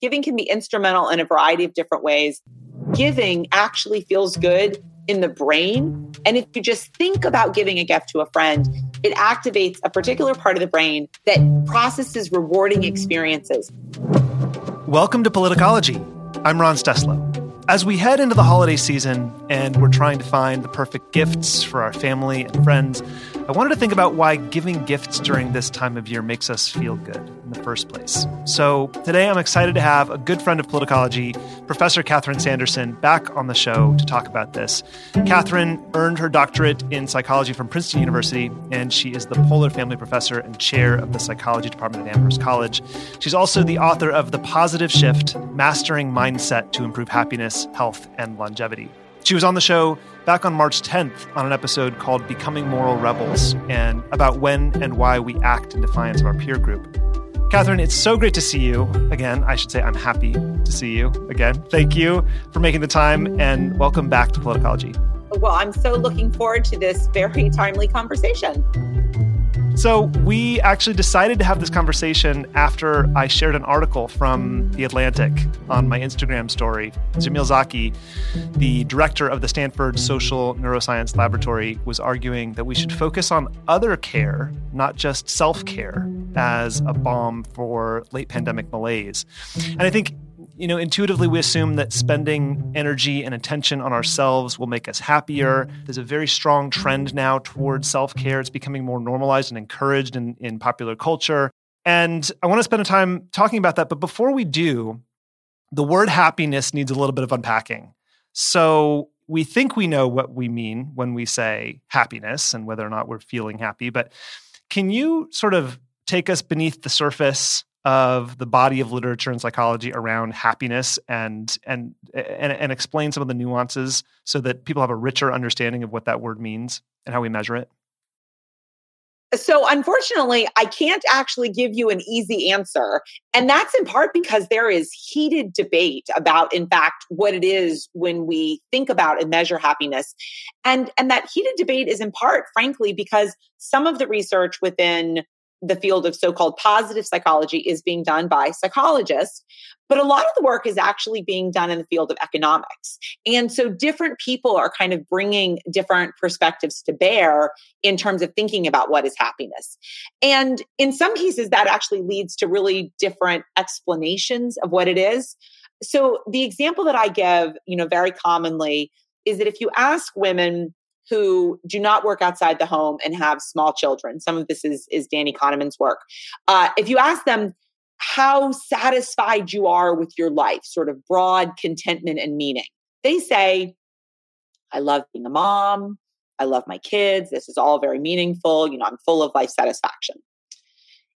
Giving can be instrumental in a variety of different ways. Giving actually feels good in the brain. And if you just think about giving a gift to a friend, it activates a particular part of the brain that processes rewarding experiences. Welcome to Politicology. I'm Ron Steslow. As we head into the holiday season and we're trying to find the perfect gifts for our family and friends, I wanted to think about why giving gifts during this time of year makes us feel good in the first place. So today I'm excited to have a good friend of politicology, Professor Catherine Sanderson, back on the show to talk about this. Catherine earned her doctorate in psychology from Princeton University, and she is the Poler Family Professor and Chair of the Psychology Department at Amherst College. She's also the author of The Positive Shift Mastering Mindset to Improve Happiness, Health, and Longevity. She was on the show back on March 10th on an episode called Becoming Moral Rebels and about when and why we act in defiance of our peer group. Catherine, it's so great to see you again. I should say I'm happy to see you again. Thank you for making the time and welcome back to Politicology. Well, I'm so looking forward to this very timely conversation. So, we actually decided to have this conversation after I shared an article from The Atlantic on my Instagram story. Jamil Zaki, the director of the Stanford Social Neuroscience Laboratory, was arguing that we should focus on other care, not just self care, as a balm for late pandemic malaise. And I think you know, intuitively we assume that spending energy and attention on ourselves will make us happier. There's a very strong trend now towards self care. It's becoming more normalized and encouraged in, in popular culture. And I want to spend a time talking about that. But before we do, the word happiness needs a little bit of unpacking. So we think we know what we mean when we say happiness and whether or not we're feeling happy. But can you sort of take us beneath the surface of the body of literature and psychology around happiness and, and and and explain some of the nuances so that people have a richer understanding of what that word means and how we measure it? So, unfortunately, I can't actually give you an easy answer. And that's in part because there is heated debate about, in fact, what it is when we think about and measure happiness. And, and that heated debate is in part, frankly, because some of the research within the field of so-called positive psychology is being done by psychologists but a lot of the work is actually being done in the field of economics. And so different people are kind of bringing different perspectives to bear in terms of thinking about what is happiness. And in some cases that actually leads to really different explanations of what it is. So the example that i give you know very commonly is that if you ask women who do not work outside the home and have small children. Some of this is, is Danny Kahneman's work. Uh, if you ask them how satisfied you are with your life, sort of broad contentment and meaning, they say, I love being a mom. I love my kids. This is all very meaningful. You know, I'm full of life satisfaction.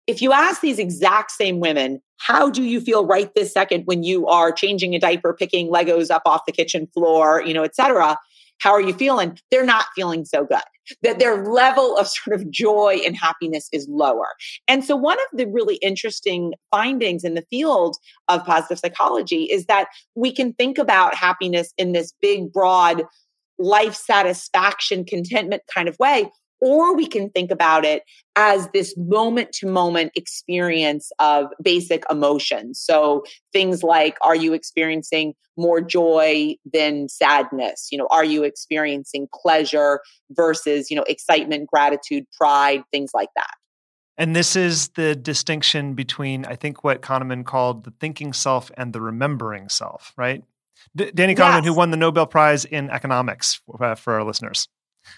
If you ask these exact same women, how do you feel right this second when you are changing a diaper, picking Legos up off the kitchen floor, you know, et cetera? How are you feeling? They're not feeling so good. That their level of sort of joy and happiness is lower. And so, one of the really interesting findings in the field of positive psychology is that we can think about happiness in this big, broad, life satisfaction, contentment kind of way, or we can think about it as this moment to moment experience of basic emotions. So things like, are you experiencing more joy than sadness? You know, are you experiencing pleasure versus, you know, excitement, gratitude, pride, things like that. And this is the distinction between, I think, what Kahneman called the thinking self and the remembering self, right? D- Danny Kahneman, yes. who won the Nobel Prize in economics uh, for our listeners.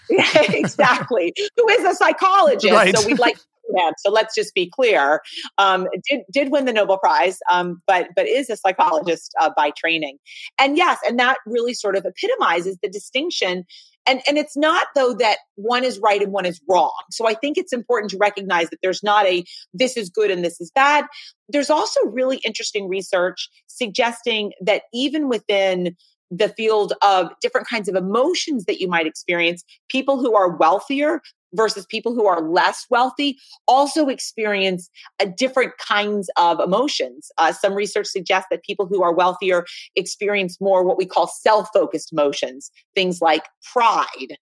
Exactly. Who is a psychologist? Right. So we'd like that. So let's just be clear. Um, did did win the Nobel Prize, um, but but is a psychologist uh, by training. And yes, and that really sort of epitomizes the distinction. And and it's not though that one is right and one is wrong. So I think it's important to recognize that there's not a this is good and this is bad. There's also really interesting research suggesting that even within the field of different kinds of emotions that you might experience. People who are wealthier versus people who are less wealthy also experience different kinds of emotions. Uh, some research suggests that people who are wealthier experience more what we call self focused emotions, things like pride.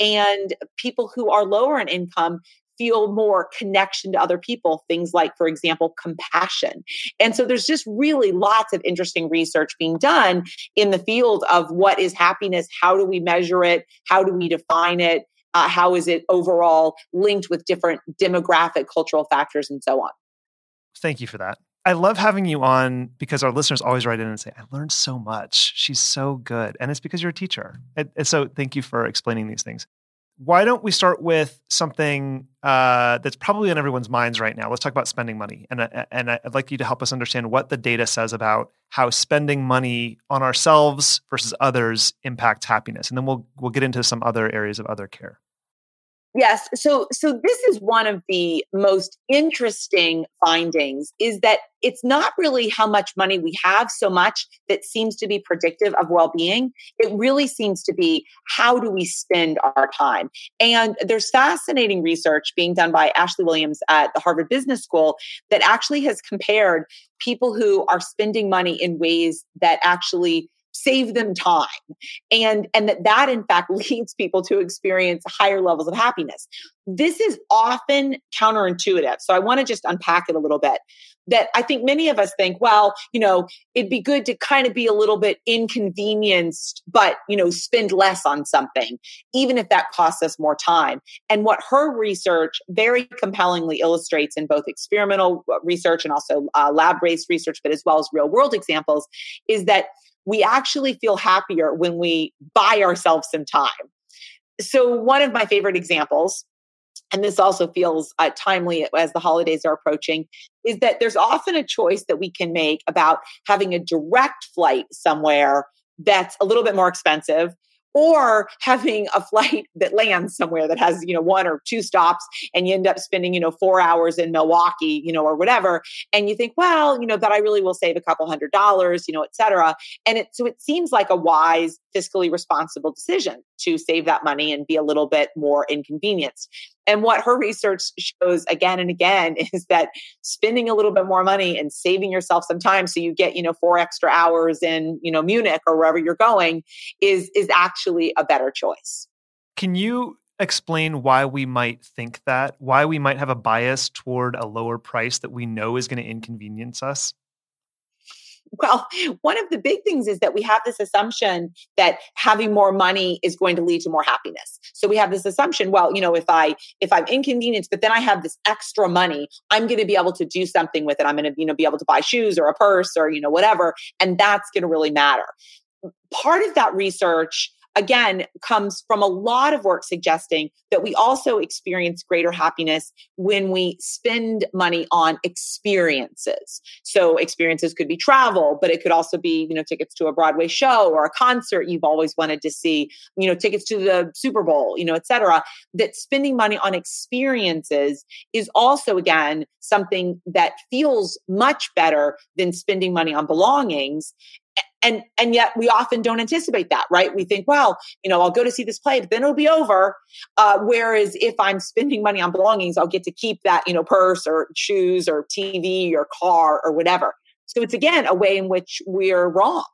And people who are lower in income feel more connection to other people, things like, for example, compassion. And so there's just really lots of interesting research being done in the field of what is happiness, how do we measure it, how do we define it, uh, how is it overall linked with different demographic, cultural factors, and so on. Thank you for that. I love having you on because our listeners always write in and say, I learned so much. She's so good. And it's because you're a teacher. And, so thank you for explaining these things. Why don't we start with something uh, that's probably on everyone's minds right now? Let's talk about spending money. And, uh, and I'd like you to help us understand what the data says about how spending money on ourselves versus others impacts happiness. And then we'll, we'll get into some other areas of other care. Yes. So so this is one of the most interesting findings is that it's not really how much money we have so much that seems to be predictive of well-being. It really seems to be how do we spend our time. And there's fascinating research being done by Ashley Whillans at the Harvard Business School that actually has compared people who are spending money in ways that actually save them time. And and that that in fact leads people to experience higher levels of happiness. This is often counterintuitive. So i want to just unpack it a little bit. That i think many of us think well you know it'd be good to kind of be a little bit inconvenienced but you know spend less on something even if that costs us more time. And what her research very compellingly illustrates in both experimental research and also uh, lab based research but as well as real world examples is that we actually feel happier when we buy ourselves some time. So, one of my favorite examples, and this also feels uh, timely as the holidays are approaching, is that there's often a choice that we can make about having a direct flight somewhere that's a little bit more expensive or having a flight that lands somewhere that has you know one or two stops and you end up spending you know four hours in milwaukee you know or whatever and you think well you know that i really will save a couple hundred dollars you know et cetera and it so it seems like a wise fiscally responsible decision to save that money and be a little bit more inconvenienced and what her research shows again and again is that spending a little bit more money and saving yourself some time so you get, you know, four extra hours in, you know, Munich or wherever you're going is is actually a better choice. Can you explain why we might think that? Why we might have a bias toward a lower price that we know is going to inconvenience us? Well, one of the big things is that we have this assumption that having more money is going to lead to more happiness. So we have this assumption, well, you know, if I if I'm inconvenienced, but then I have this extra money, I'm going to be able to do something with it. I'm going to, you know, be able to buy shoes or a purse or, you know, whatever, and that's going to really matter. Part of that research again comes from a lot of work suggesting that we also experience greater happiness when we spend money on experiences. So experiences could be travel, but it could also be, you know, tickets to a Broadway show or a concert you've always wanted to see, you know, tickets to the Super Bowl, you know, et cetera. That spending money on experiences is also again something that feels much better than spending money on belongings and and yet we often don't anticipate that right? We think well you know i'll go to see this play but then it'll be over. Uh, whereas if i'm spending money on belongings i'll get to keep that you know purse or shoes or tv or car or whatever. So it's again a way in which we're wrong.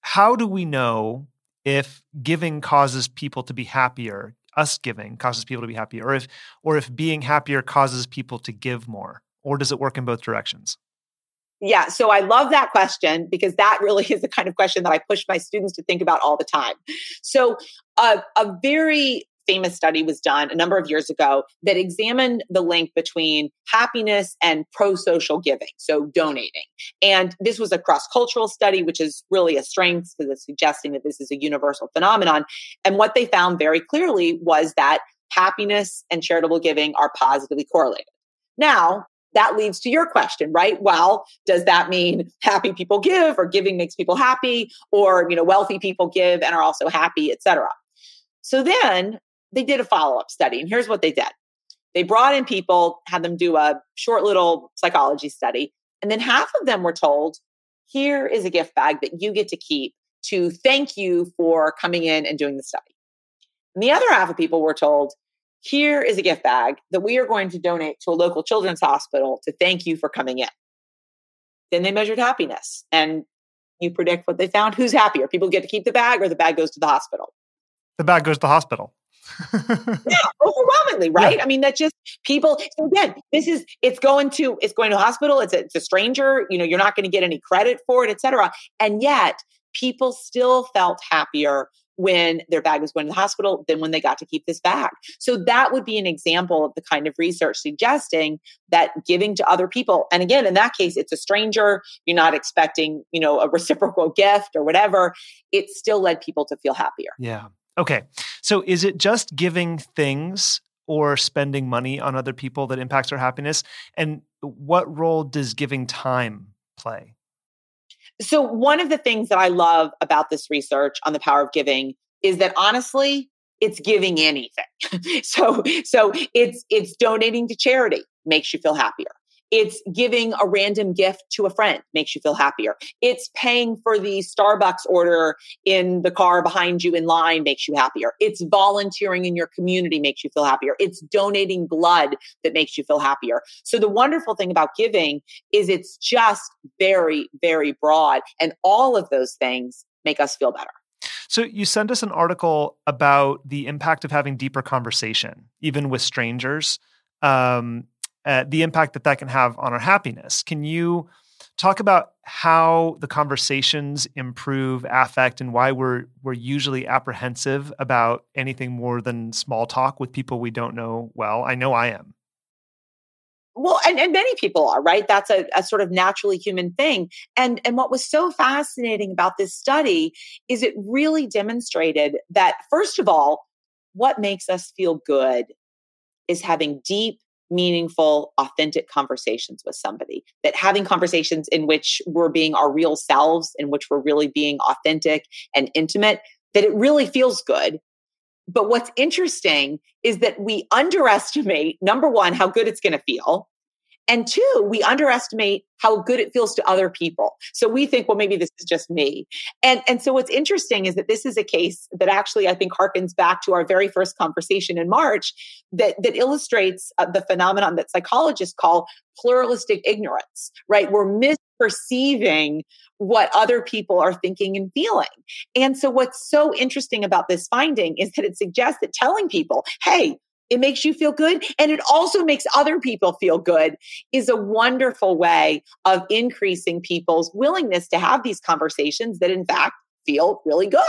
How do we know if giving causes people to be happier us giving causes people to be happier or if or if being happier causes people to give more? Or does it work in both directions yeah, so I love that question because that really is the kind of question that I push my students to think about all the time. So, a very famous study was done a number of years ago that examined the link between happiness and pro social giving, so donating. And this was a cross cultural study, which is really a strength because it's suggesting that this is a universal phenomenon. And what they found very clearly was that happiness and charitable giving are positively correlated. Now, that leads to your question, right? Well, does that mean happy people give or giving makes people happy or, you know, wealthy people give and are also happy, etc. So then they did a follow-up study and here's what they did. They brought in people, had them do a short little psychology study, and then half of them were told, here is a gift bag that you get to keep to thank you for coming in and doing the study. And the other half of people were told, here is a gift bag that we are going to donate to a local children's hospital to thank you for coming in. Then they measured happiness and you predict what they found. Who's happier? People get to keep the bag or the bag goes to the hospital? The bag goes to the hospital. yeah, overwhelmingly, right? Yeah. I mean, that just people. So again, this is it's going to it's going to hospital. It's a, it's a stranger. You know, you're not going to get any credit for it, etc. And yet, people still felt happier when their bag was going to the hospital than when they got to keep this bag. So that would be an example of the kind of research suggesting that giving to other people, and again, in that case, it's a stranger, you're not expecting, you know, a reciprocal gift or whatever, it still led people to feel happier. Yeah. Okay. So is it just giving things or spending money on other people that impacts our happiness? And what role does giving time play? So, one of the things that I love about this research on the power of giving is that honestly, it's giving anything. so, so it's it's donating to charity makes you feel happier. It's giving a random gift to a friend makes you feel happier. It's paying for the Starbucks order in the car behind you in line makes you happier. It's volunteering in your community makes you feel happier. It's donating blood that makes you feel happier. So the wonderful thing about giving is it's just very, very broad. And all of those things make us feel better. So you sent us an article about the impact of having deeper conversation, even with strangers. Um, uh, the impact that that can have on our happiness. Can you talk about how the conversations improve affect and why we're we're usually apprehensive about anything more than small talk with people we don't know well? I know I am. Well, and, and many people are, right? That's a, a sort of naturally human thing. And and what was so fascinating about this study is it really demonstrated that, first of all, what makes us feel good is having deep meaningful, authentic conversations with somebody. That having conversations in which we're being our real selves, in which we're really being authentic and intimate, that it really feels good. But what's interesting is that we underestimate, number one, how good it's going to feel. And two, we underestimate how good it feels to other people. So we think, well, maybe this is just me. And, and so what's interesting is that this is a case that actually I think harkens back to our very first conversation in March that, that illustrates uh, the phenomenon that psychologists call pluralistic ignorance, right? We're misperceiving what other people are thinking and feeling. And so what's so interesting about this finding is that it suggests that telling people, hey, it makes you feel good and it also makes other people feel good is a wonderful way of increasing people's willingness to have these conversations that in fact feel really good.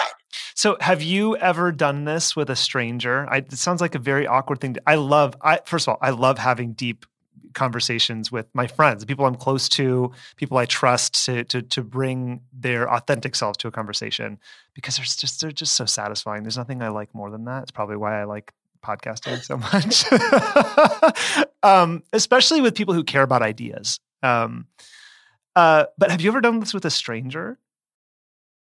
So, have you ever done this with a stranger? I, it sounds like a very awkward thing. To, I love. I first of all, I love having deep conversations with my friends, people I'm close to, people I trust to to to bring their authentic selves to a conversation because there's just they're just so satisfying. There's nothing I like more than that. It's probably why I like podcasting so much, um, especially with people who care about ideas. Um, uh, but have you ever done this with a stranger?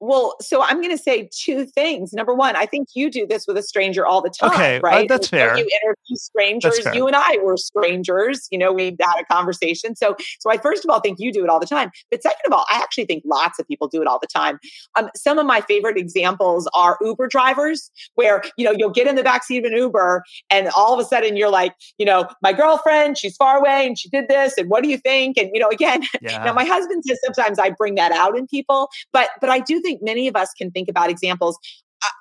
Well, so I'm going to say two things. Number one, I think you do this with a stranger all the time, okay, uh, right? Uh, that's fair. You interview strangers. You and I were strangers. You know, we had a conversation. So, so I first of all think you do it all the time. But second of all, I actually think lots of people do it all the time. Um, some of my favorite examples are Uber drivers, where you know you'll get in the backseat of an Uber, and all of a sudden you're like, you know, my girlfriend, she's far away, and she did this, and what do you think? And you know, again, yeah. now my husband says sometimes I bring that out in people, but but I do think think many of us can think about examples.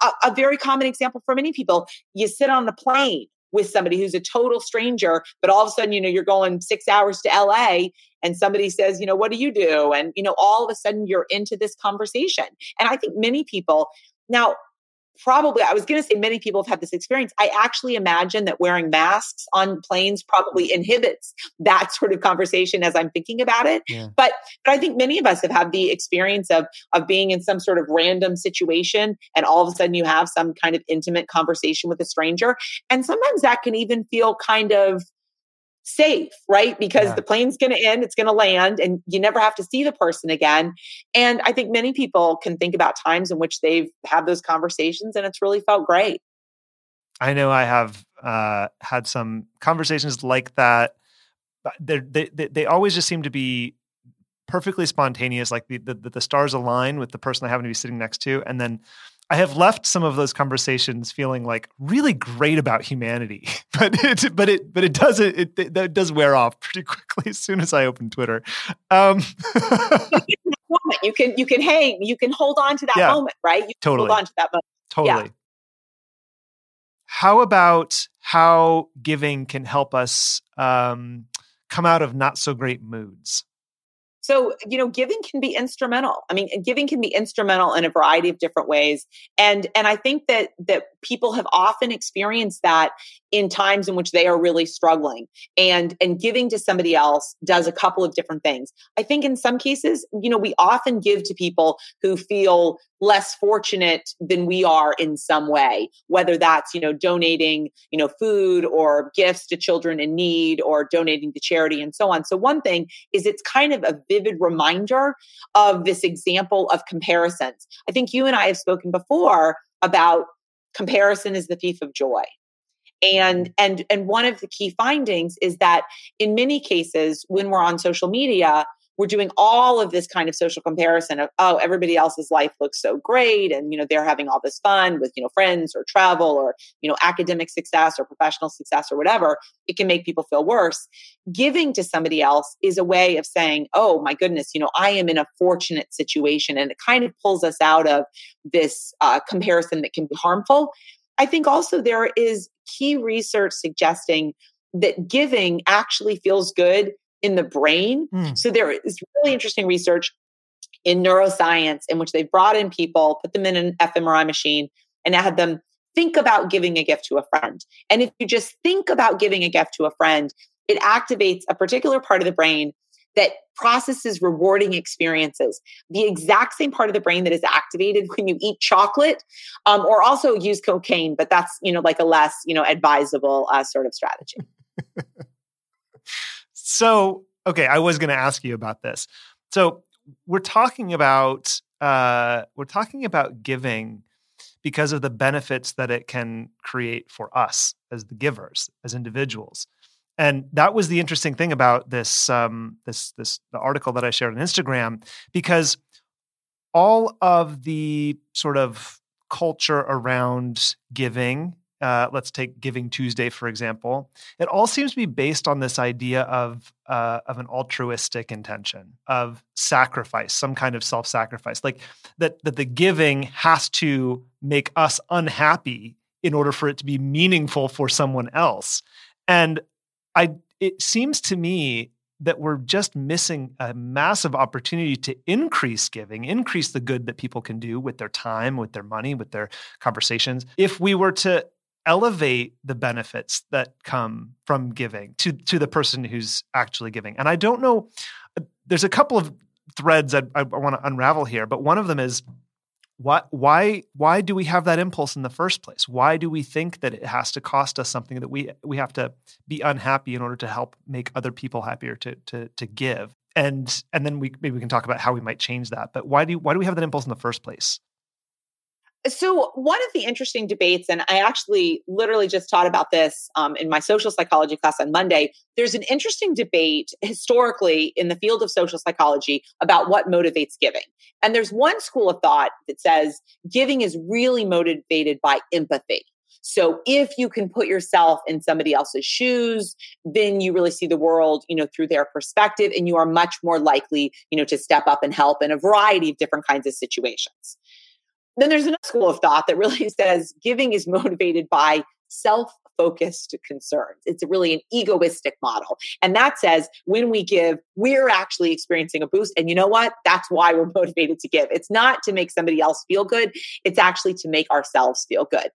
A, a, very common example for many people you sit on the plane with somebody who's a total stranger, but all of a sudden, you know, you're going six hours to LA and somebody says, you know, what do you do? And, you know, all of a sudden you're into this conversation. And I think many people, now, probably i was going to say many people have had this experience. I actually imagine that wearing masks on planes probably mm. inhibits that sort of conversation as i'm thinking about it. Yeah. but but i think many of us have had the experience of of being in some sort of random situation and all of a sudden you have some kind of intimate conversation with a stranger. And sometimes that can even feel kind of safe, right? Because yeah. the plane's going to end, it's going to land, and you never have to see the person again. And I think many people can think about times in which they've had those conversations and it's really felt great. I know I have uh, had some conversations like that. They, they they always just seem to be perfectly spontaneous, like the, the the stars align with the person I happen to be sitting next to, and then I have left some of those conversations feeling like really great about humanity, but it but it but it does it, it, it does wear off pretty quickly as soon as I open Twitter. Um, you can you can hang you can hold on to that yeah, moment, right? You totally hold on to that moment. Totally. Yeah. how about how giving can help us um, come out of not so great moods? So, you know, giving can be instrumental. I mean, giving can be instrumental in a variety of different ways. And and I think that that people have often experienced that in times in which they are really struggling. And and giving to somebody else does a couple of different things. I think in some cases, you know, we often give to people who feel less fortunate than we are in some way whether that's you know donating you know food or gifts to children in need or donating to charity and so on so one thing is it's kind of a vivid reminder of this example of comparisons i think you and i have spoken before about comparison is the thief of joy. Mm-hmm. And and and one of the key findings is that in many cases when we're on social media we're doing all of this kind of social comparison of oh everybody else's life looks so great and you know they're having all this fun with you know friends or travel or you know academic success or professional success or whatever it can make people feel worse. Giving to somebody else is a way of saying oh my goodness you know i am in a fortunate situation and it kind of pulls us out of this uh, comparison that can be harmful. I think also there is key research suggesting that giving actually feels good in the brain. Mm. So there is really interesting research in neuroscience in which they brought in people, put them in an fMRI machine, and had them think about giving a gift to a friend. And if you just think about giving a gift to a friend, it activates a particular part of the brain that processes rewarding experiences. The exact same part of the brain that is activated when you eat chocolate, um, or also use cocaine, but that's you know like a less you know advisable uh, sort of strategy. So, okay, I was going to ask you about this. So, we're talking about uh, we're talking about giving because of the benefits that it can create for us as the givers, as individuals. And that was the interesting thing about this um, this this the article that I shared on Instagram because all of the sort of culture around giving uh, let's take Giving Tuesday, for example. It all seems to be based on this idea of uh, of an altruistic intention of sacrifice, some kind of self sacrifice, like that that the giving has to make us unhappy in order for it to be meaningful for someone else. And I, it seems to me that we're just missing a massive opportunity to increase giving, increase the good that people can do with their time, with their money, with their conversations. If we were to elevate the benefits that come from giving to to the person who's actually giving. And I don't know. There's a couple of threads I, I want to unravel here, but one of them is why why why do we have that impulse in the first place? Why do we think that it has to cost us something that we we have to be unhappy in order to help make other people happier to to to give? And and then we maybe we can talk about how we might change that. But why do why do we have that impulse in the first place? So, one of the interesting debates, and I actually literally just taught about this um, in my social psychology class on Monday. There's an interesting debate historically in the field of social psychology about what motivates giving. And there's one school of thought that says giving is really motivated by empathy. So if you can put yourself in somebody else's shoes, then you really see the world, you know, through their perspective and you are much more likely, you know, to step up and help in a variety of different kinds of situations. Then there's another school of thought that really says giving is motivated by self focused concerns. It's really an egoistic model. And that says when we give, we're actually experiencing a boost. And you know what? That's why we're motivated to give. It's not to make somebody else feel good, it's actually to make ourselves feel good.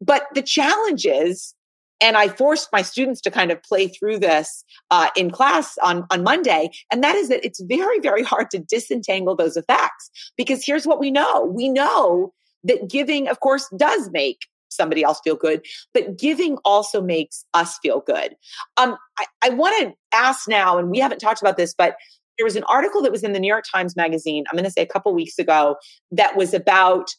But the challenge is and I forced my students to kind of play through this uh, in class on, on Monday. And that is that it's very, very hard to disentangle those effects because here's what we know we know that giving, of course, does make somebody else feel good, but giving also makes us feel good. Um, I, I want to ask now, and we haven't talked about this, but there was an article that was in the New York Times Magazine, I'm going to say a couple weeks ago, that was about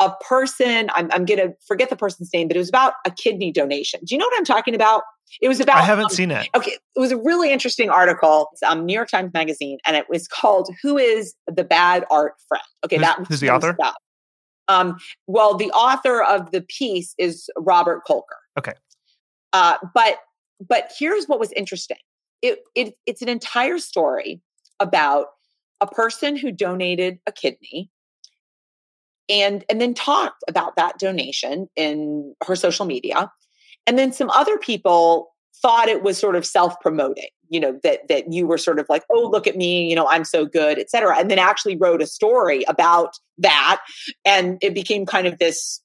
a person, I'm, I'm going to forget the person's name, but it was about a kidney donation. Do you know what I'm talking about? It was about. I haven't um, seen it. Okay. It was a really interesting article. It's um, New York Times Magazine, and it was called Who is the Bad Art Friend? Okay. Who's, that was who's the author? Um, well, the author of the piece is Robert Kolker. Okay. Uh, but but here's what was interesting. It, it it's an entire story about a person who donated a kidney and and then talked about that donation in her social media. And then some other people thought it was sort of self-promoting you know that that you were sort of like oh look at me you know i'm so good et cetera. And then actually wrote a story about that and it became kind of this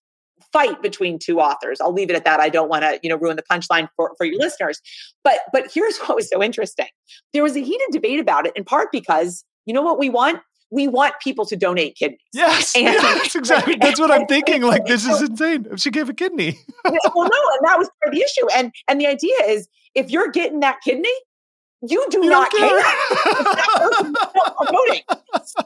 fight between two authors. I'll leave it at that. I don't want to you know ruin the punchline for, for your listeners. But but here's what was so interesting. There was a heated debate about it in part because you know what we want we want people to donate kidneys. Yes, and, yes, exactly. That's what I'm thinking. Like, this is insane. If she gave a kidney. well, no, and that was part of the issue. And and the idea is, if you're getting that kidney, you do you not care. self-promoting.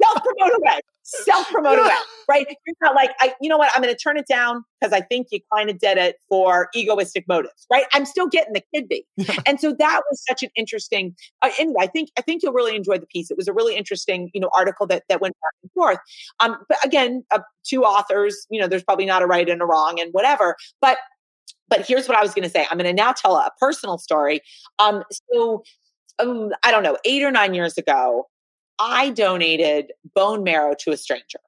Self-promote away. Self-promote away. Right? You're not like, I, you know what? I'm going to turn it down because I think you kind of did it for egoistic motives. Right? I'm still getting the kidney. Yeah. And so that was such an interesting. Uh, anyway, I think I think you'll really enjoy the piece. It was a really interesting, you know, article that that went back and forth. Um, but again, uh, two authors. You know, there's probably not a right and a wrong and whatever. But but here's what I was going to say. I'm going to now tell a personal story. Um, so um, I don't know, eight or nine years ago, I donated bone marrow to a stranger.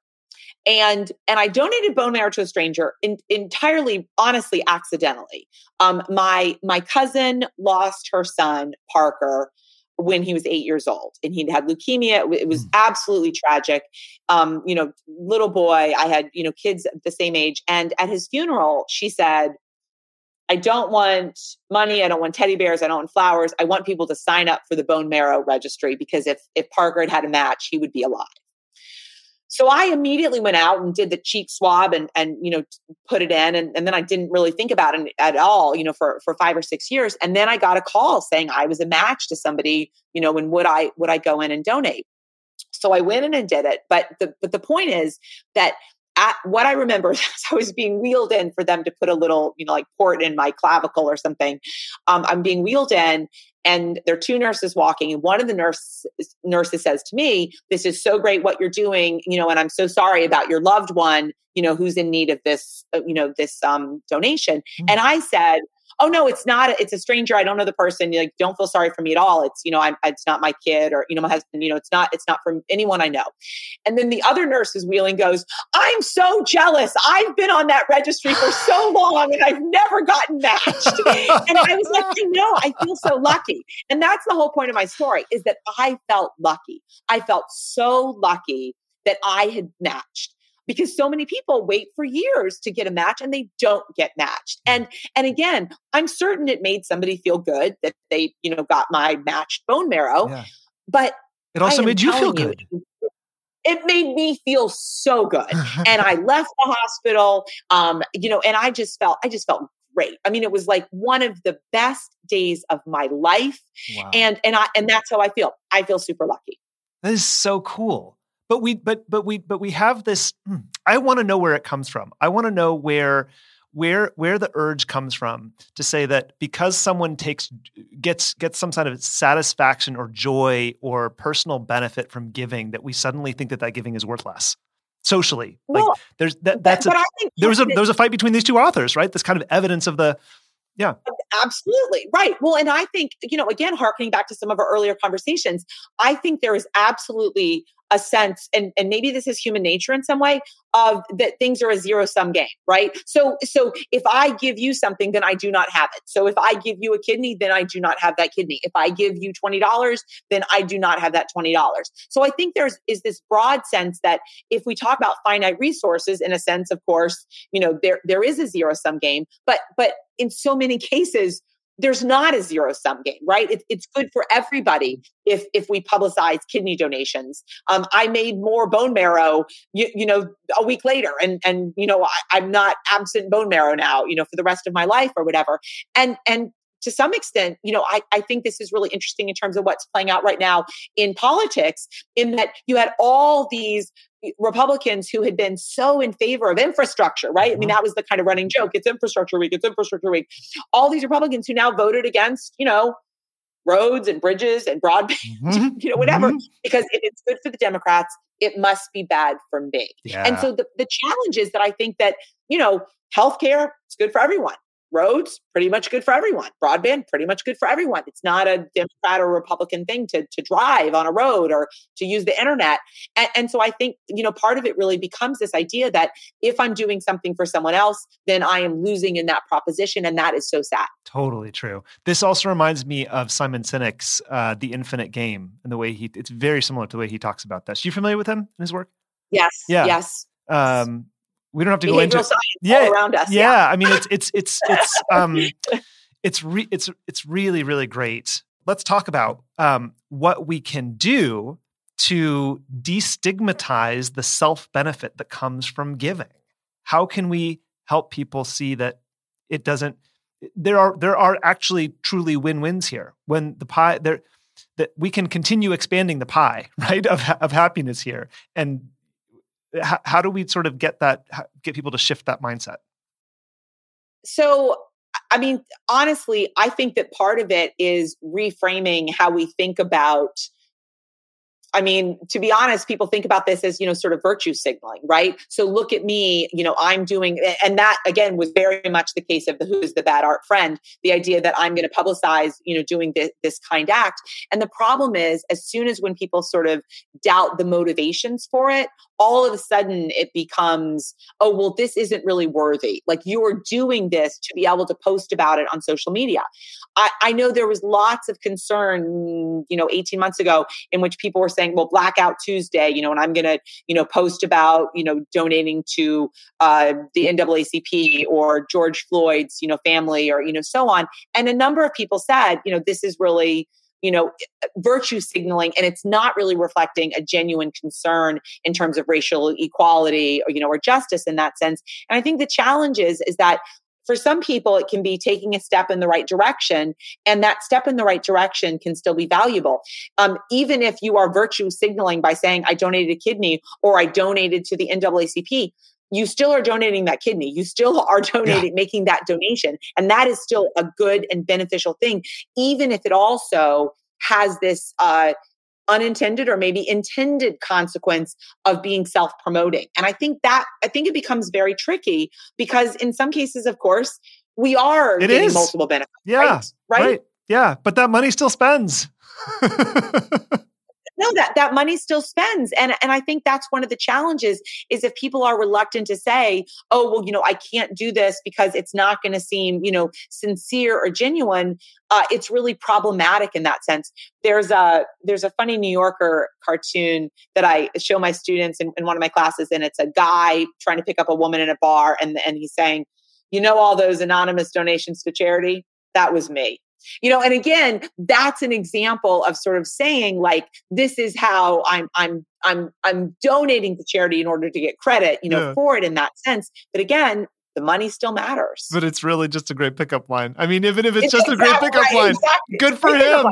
And and I donated bone marrow to a stranger in, entirely, honestly, accidentally. Um, my my cousin lost her son Parker when he was eight years old, and he'd had leukemia. It was mm. absolutely tragic. Um, you know, little boy. I had you know kids the same age, and at his funeral, she said, I don't want money. I don't want teddy bears. I don't want flowers. I want people to sign up for the bone marrow registry because if, if Parker had had a match, he would be alive. So I immediately went out and did the cheek swab and, and you know, put it in. And, and then I didn't really think about it at all, you know, for, for five or six years. And then I got a call saying I was a match to somebody, you know, and would I, would I go in and donate? So I went in and did it. But the, but the point is that at, what I remember is I was being wheeled in for them to put a little, you know, like port in my clavicle or something. Um, I'm being wheeled in, and there are two nurses walking, and one of the nurse, nurses says to me, "This is so great what you're doing, you know, and I'm so sorry about your loved one, you know, who's in need of this, uh, you know, this um, donation." Mm-hmm. And I said, oh no, it's not, it's a stranger. I don't know the person. You're like, don't feel sorry for me at all. It's, you know, I'm, it's not my kid or, you know, my husband, you know, it's not, it's not from anyone I know. And then the other nurse is wheeling goes, I'm so jealous. I've been on that registry for so long and I've never gotten matched. and I was like, I know, I feel so lucky. And that's the whole point of my story is that I felt lucky. I felt so lucky that I had matched because so many people wait for years to get a match and they don't get matched. Mm. And and again, I'm certain it made somebody feel good that they, you know, got my matched bone marrow. Yeah. But it also made you feel good. You, it made me feel so good. and I left the hospital um, you know, and I just felt I just felt great. I mean, it was like one of the best days of my life. Wow. And and I and that's how I feel. I feel super lucky. That is so cool but we but but we but we have this hmm, i want to know where it comes from i want to know where where where the urge comes from to say that because someone takes gets gets some kind of satisfaction or joy or personal benefit from giving that we suddenly think that that giving is worth less socially well, like there's that that's but, a, there was a there was a fight between these two authors right this kind of evidence of the yeah. Absolutely. Right. Well, and I think, you know, again, harkening back to some of our earlier conversations, I think there is absolutely a sense and, and maybe this is human nature in some way of that things are a zero sum game right? So so if i give you something then i do not have it. So if i give you a kidney then i do not have that kidney. If i give you $20 then i do not have that $20 so i think there's is this broad sense that if we talk about finite resources in a sense of course you know there there is a zero sum game but but in so many cases there's not a zero sum game, right? It, it's good for everybody if if we publicize kidney donations. Um, I made more bone marrow, you, you, know, a week later, and and you know I, I'm not absent bone marrow now, you know, for the rest of my life or whatever. And and to some extent, you know, I, I think this is really interesting in terms of what's playing out right now in politics, in that you had all these Republicans who had been so in favor of infrastructure, right? I mean, mm-hmm. that was the kind of running joke. It's infrastructure week. It's infrastructure week. All these Republicans who now voted against, you know, roads and bridges and broadband, mm-hmm. you know, whatever, mm-hmm. because if it's good for the Democrats, it must be bad for me. Yeah. And so the, the challenge is that I think that, you know, healthcare is good for everyone roads pretty much good for everyone. Broadband pretty much good for everyone. It's not a democrat or republican thing to, to drive on a road or to use the internet. And, and so i think you know part of it really becomes this idea that if i'm doing something for someone else then i am losing in that proposition and that is so sad. Totally true. This also reminds me of simon sinek's uh, the infinite game and the way he it's very similar to the way he talks about this. You familiar with him and his work? Yes yeah. yes. Um, we don't have to go into yeah around us. Yeah. yeah, I mean it's it's it's it's um it's re- it's it's really really great. Let's talk about um, what we can do to destigmatize the self benefit that comes from giving. How can we help people see that it doesn't? There are there are actually truly win wins here. When the pie there that we can continue expanding the pie right of of happiness here and how, how do we sort of get that get people to shift that mindset? So i mean honestly i think that part of it is reframing how we think about I mean, to be honest, people think about this as, you know, sort of virtue signaling, right? So look at me, you know, I'm doing, and that again was very much the case of the who's the bad art friend, the idea that I'm going to publicize, you know, doing this, this kind act. And the problem is, as soon as when people sort of doubt the motivations for it, all of a sudden it becomes, oh, well, this isn't really worthy. Like you are doing this to be able to post about it on social media. I, I know there was lots of concern, you know, 18 months ago in which people were saying, saying, well, Blackout Tuesday, you know, and I'm going to, you know, post about, you know, donating to uh, the NAACP or George Floyd's, you know, family or, you know, so on. And a number of people said, you know, this is really, you know virtue signaling and it's not really reflecting a genuine concern in terms of racial equality or you know or justice in that sense and i think the challenge is is that for some people, it can be taking a step in the right direction, and that step in the right direction can still be valuable. Um, even if you are virtue signaling by saying, I donated a kidney or I donated to the NAACP, you still are donating that kidney. You still are donating, yeah. making that donation. And that is still a good and beneficial thing, even if it also has this uh, unintended or maybe intended consequence of being self-promoting. And I think that I think it becomes very tricky because in some cases, of course, we are it getting is. multiple benefits. Yeah. Right? right? right. Yeah. But that money still spends. no that that money still spends and and i think that's one of the challenges is if people are reluctant to say oh well you know i can't do this because it's not going to seem you know sincere or genuine uh, it's really problematic in that sense. There's a there's a funny new yorker cartoon that i show my students in, in one of my classes and it's a guy trying to pick up a woman in a bar and and he's saying you know all those anonymous donations to charity? That was me you know and again that's an example of sort of saying like this is how i'm i'm i'm i'm donating to charity in order to get credit you know yeah. for it in that sense but again the money still matters. But it's really just a great pickup line. I mean, even if it's, it's just exactly, a great pickup right, line, exactly. good for him.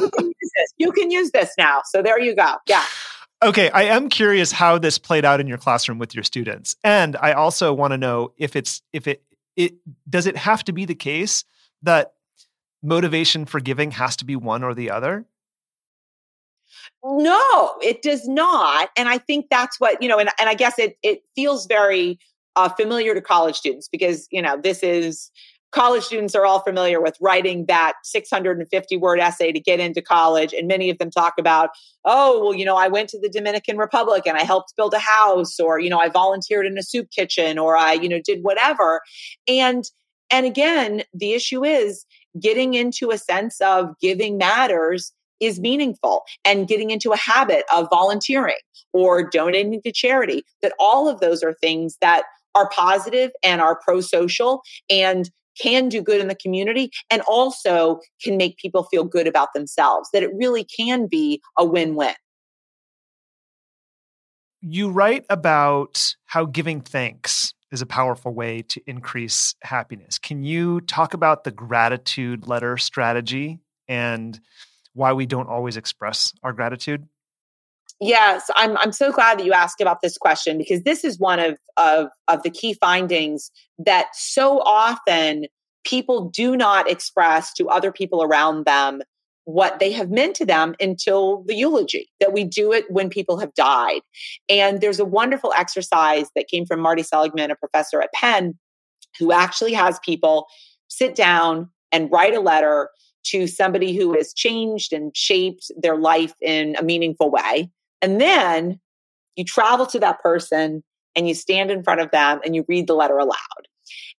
you, can you can use this now. So there you go. Yeah. Okay, I am curious how this played out in your classroom with your students. And I also want to know if it's if it it does it have to be the case that motivation for giving has to be one or the other? No, it does not. And I think that's what, you know, and, and I guess it, it feels very uh, familiar to college students because, you know, this is college students are all familiar with writing that 650 word essay to get into college. And many of them talk about, oh, well, you know, I went to the Dominican Republic and I helped build a house, or, you know, I volunteered in a soup kitchen, or I, you know, did whatever. And, and again, the issue is getting into a sense of giving matters is meaningful and getting into a habit of volunteering or donating to charity that all of those are things that are positive and are pro-social and can do good in the community and also can make people feel good about themselves that it really can be a win-win. You write about how giving thanks is a powerful way to increase happiness. Can you talk about the gratitude letter strategy and why we don't always express our gratitude? Yes, I'm I'm so glad that you asked about this question because this is one of of of the key findings that so often people do not express to other people around them what they have meant to them until the eulogy, that we do it when people have died. And there's a wonderful exercise that came from Marty Seligman, a professor at Penn, who actually has people sit down and write a letter to somebody who has changed and shaped their life in a meaningful way. And then you travel to that person and you stand in front of them and you read the letter aloud.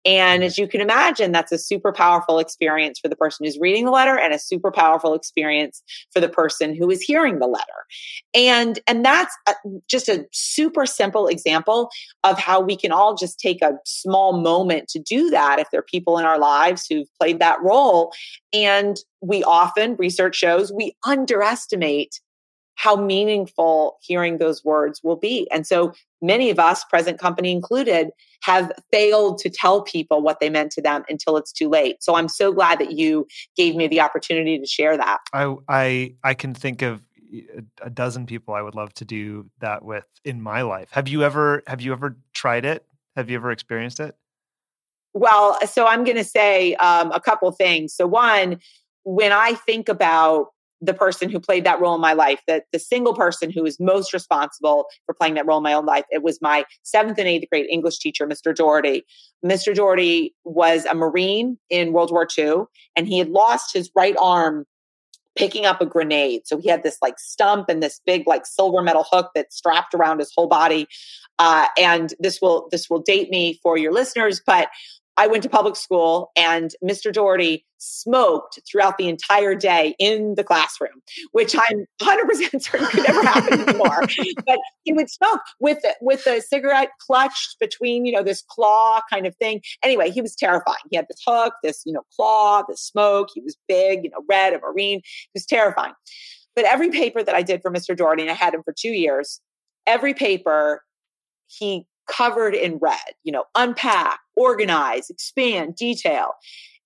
And as you can imagine, that's a super powerful experience for the person who's reading the letter and a super powerful experience for the person who is hearing the letter. And, and that's a, just a super simple example of how we can all just take a small moment to do that if there are people in our lives who've played that role. And we often, research shows, we underestimate how meaningful hearing those words will be. And so many of us, present company included, have failed to tell people what they meant to them until it's too late. So I'm so glad that you gave me the opportunity to share that. I I I can think of a dozen people I would love to do that with in my life. Have you ever have you ever tried it? Have you ever experienced it? Well, so I'm going to say um, a couple things. So one, when I think about the person who played that role in my life, that the single person who is most responsible for playing that role in my own life. It was my seventh and eighth grade English teacher, Mr. Doherty. Mr. Doherty was a Marine in World War II, and he had lost his right arm picking up a grenade. So he had this like stump and this big like silver metal hook that strapped around his whole body. Uh, and this will this will date me for your listeners, but I went to public school and Mr. Doherty smoked throughout the entire day in the classroom, which I'm 100% certain could never happen anymore. but he would smoke with with a cigarette clutched between, you know, this claw kind of thing. Anyway, he was terrifying. He had this hook, this, you know, claw, this smoke. He was big, you know, red, a Marine. He was terrifying. But every paper that I did for Mr. Doherty, and I had him for two years, every paper he covered in red, you know, unpack, organize, expand, detail.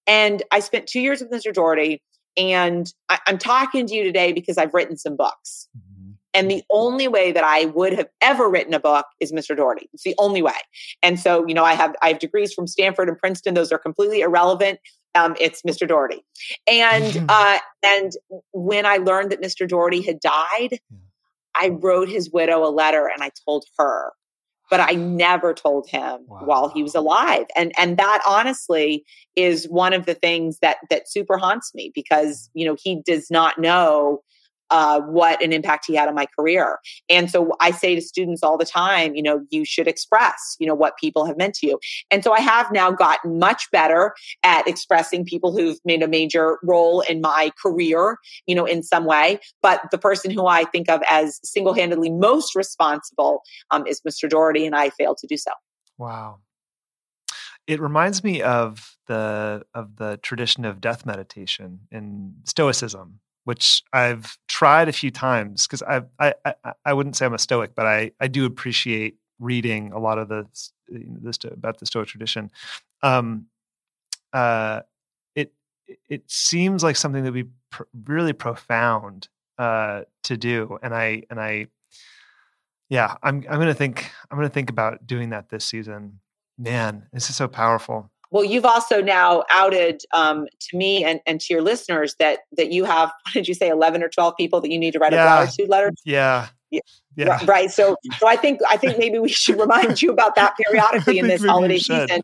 And I spent two years with Mr. Doherty, and I, am talking to you today because I've written some books. Mm-hmm. And the only way that I would have ever written a book is Mr. Doherty. It's the only way. And so, you know, I have I have degrees from Stanford and Princeton. Those are completely irrelevant. Um, it's Mr. Doherty. And uh, and when I learned that Mr. Doherty had died, I wrote his widow a letter and I told her but I never told him wow. while he was alive. And and that honestly is one of the things that that super haunts me because you know he does not know uh, what an impact he had on my career. And so I say to students all the time, you know, you should express, you know, what people have meant to you. And so I have now gotten much better at expressing people who've made a major role in my career, you know, in some way. But the person who I think of as single handedly most responsible um, is Mr. Doherty, and I failed to do so. Wow. It reminds me of the of the tradition of death meditation in Stoicism, which I've tried a few times because I, I I wouldn't say I'm a Stoic, but I I do appreciate reading a lot of the this about the Stoic tradition. Um, uh, it it seems like something that would be pr- really profound uh, to do, and I and I yeah, I'm I'm gonna think I'm gonna think about doing that this season. Man, this is so powerful. Well, you've also now outed um, to me and, and to your listeners that that you have. What did you say? Eleven or twelve people that you need to write yeah. a gratitude letter. Yeah. yeah. Yeah. Right. So, so I think I think maybe we should remind you about that periodically in this holiday season.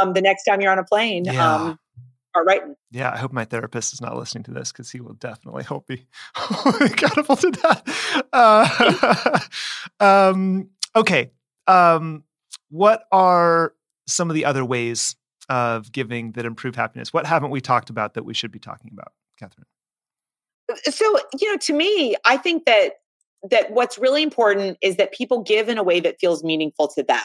Um, the next time you're on a plane, yeah. um, are writing. Yeah, I hope my therapist is not listening to this because he will definitely hope be catapulted that. Uh, um, okay. Um, what are some of the other ways of giving that improve happiness? What haven't we talked about that we should be talking about, Catherine? So, you know, to me, I think that that what's really important is that people give in a way that feels meaningful to them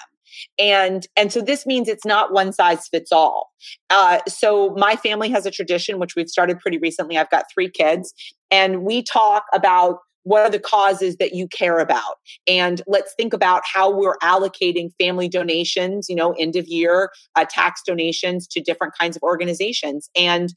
and and so this means it's not one size fits all uh, so my family has a tradition which we've started pretty recently i've got three kids and we talk about what are the causes that you care about? And let's think about how we're allocating family donations you know end of year uh, tax donations to different kinds of organizations. And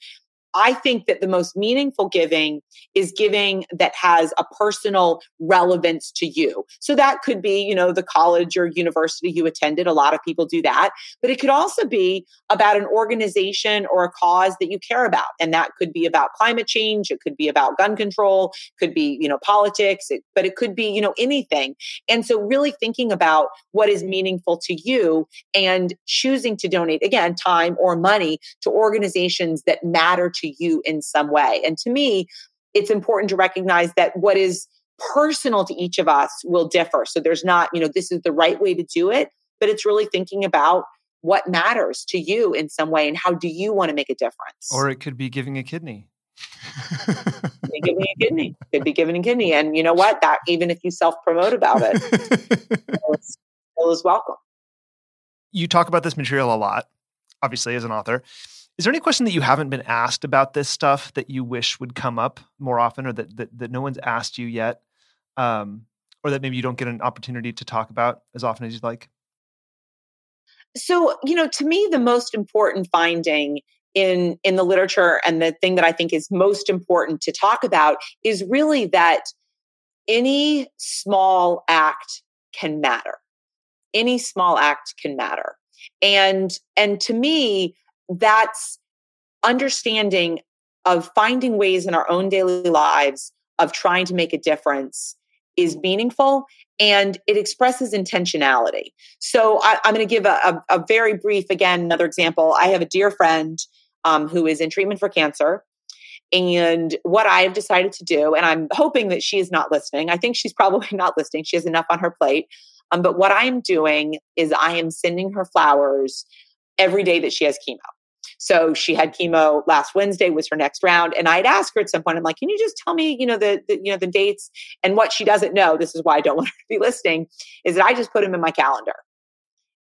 I think that the most meaningful giving is giving that has a personal relevance to you. So that could be, you know, the college or university you attended. A lot of people do that. But it could also be about an organization or a cause that you care about. And that could be about climate change. It could be about gun control, could be, you know, politics, it, but it could be, you know, anything. And so really thinking about what is meaningful to you and choosing to donate, again, time or money to organizations that matter to you in some way. And to me, it's important to recognize that what is personal to each of us will differ. So there's not, you know, this is the right way to do it, but it's really thinking about what matters to you in some way and how do you want to make a difference. Or it could be giving a kidney. giving a kidney. Could be giving a kidney. And you know what? That even if you self promote about it, it's still is welcome. You talk about this material a lot, obviously, as an author. Is there any question that you haven't been asked about this stuff that you wish would come up more often or that that, that no one's asked you yet? Um, or that maybe you don't get an opportunity to talk about as often as you'd like? So, you know, to me, the most important finding in in the literature and the thing that I think is most important to talk about is really that any small act can matter. Any small act can matter. And and to me, that's understanding of finding ways in our own daily lives of trying to make a difference is meaningful and it expresses intentionality. So I, am going to give a, a, a, very brief, again, another example. I have a dear friend um, who is in treatment for cancer. And what I have decided to do, and I'm hoping that she is not listening. I think she's probably not listening. She has enough on her plate. Um, but what I am doing is I am sending her flowers every day that she has chemo. So she had chemo last Wednesday was her next round. And I'd ask her at some point, I'm like, can you just tell me, you know, the, the, you know, the dates and what she doesn't know. This is why I don't want her to be listening is that I just put them in my calendar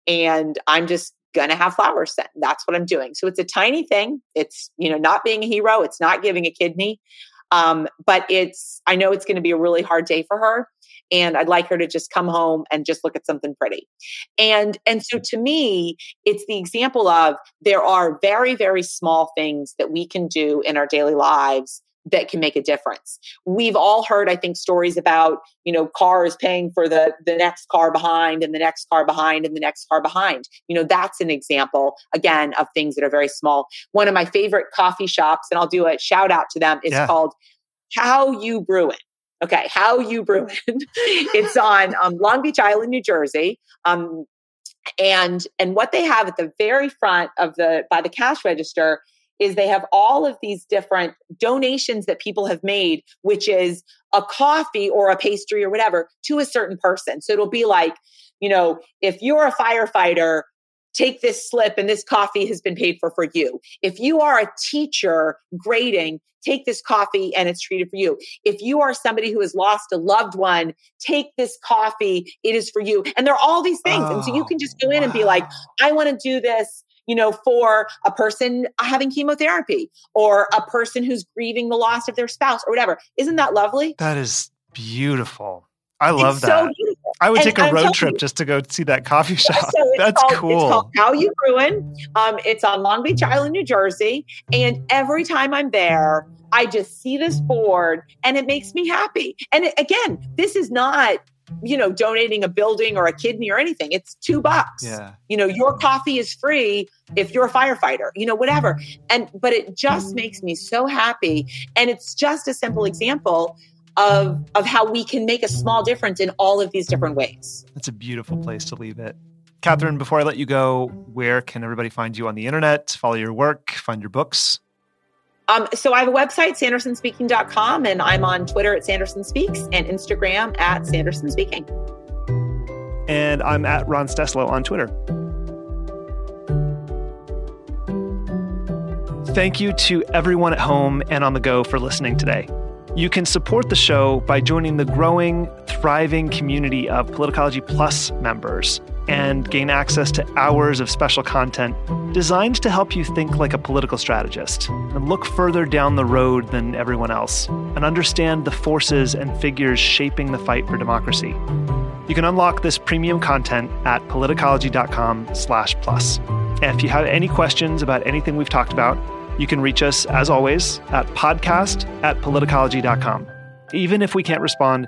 and I'm just gonna have flowers sent. That's what I'm doing. So it's a tiny thing. It's, you know, not being a hero. It's not giving a kidney. Um, but it's, I know it's going to be a really hard day for her and I'd like her to just come home and just look at something pretty. And and so to me, it's the example of there are very very small things that we can do in our daily lives that can make a difference. We've all heard, I think, stories about, you know, cars paying for the the next car behind and the next car behind and the next car behind. You know, that's an example again of things that are very small. One of my favorite coffee shops, and I'll do a shout out to them, is yeah. called How You Brewin'. Okay, How You Brewin'. it's on um, Long Beach Island, New Jersey. Um, and and what they have at the very front of the by the cash register is they have all of these different donations that people have made, which is a coffee or a pastry or whatever to a certain person. So it'll be like, you know, if you're a firefighter, take this slip and this coffee has been paid for for you. If you are a teacher grading, take this coffee and it's treated for you. If you are somebody who has lost a loved one, take this coffee, it is for you. And there are all these things. Oh, and so you oh, can just go in wow. and be like, I want to do this you know, for a person having chemotherapy or a person who's grieving the loss of their spouse or whatever. Isn't that lovely? That is beautiful. I love it's that. So I would and take a I'm road trip you, just to go see that coffee shop. So That's called, cool. It's called How You Brewin'. Um, it's on Long Beach Island, New Jersey. And every time I'm there, I just see this board and it makes me happy. And it, again, this is not you know donating a building or a kidney or anything it's two bucks yeah you know your coffee is free if you're a firefighter you know whatever and but it just mm-hmm. makes me so happy and it's just a simple example of of how we can make a small difference in all of these different ways. That's a beautiful place to leave it. Catherine, before I let you go, where can everybody find you on the internet, follow your work, find your books? Um, so I have a website, sandersonspeaking.com, and I'm on Twitter at Sanderson Speaks and Instagram at Sanderson Speaking. And I'm at Ron Steslow on Twitter. Thank you to everyone at home and on the go for listening today. You can support the show by joining the growing, thriving community of Politicology Plus members and gain access to hours of special content designed to help you think like a political strategist and look further down the road than everyone else and understand the forces and figures shaping the fight for democracy. You can unlock this premium content at politicology.com/plus. If you have any questions about anything we've talked about, You can reach us, as always, at podcast at politicology.com. Even if we can't respond,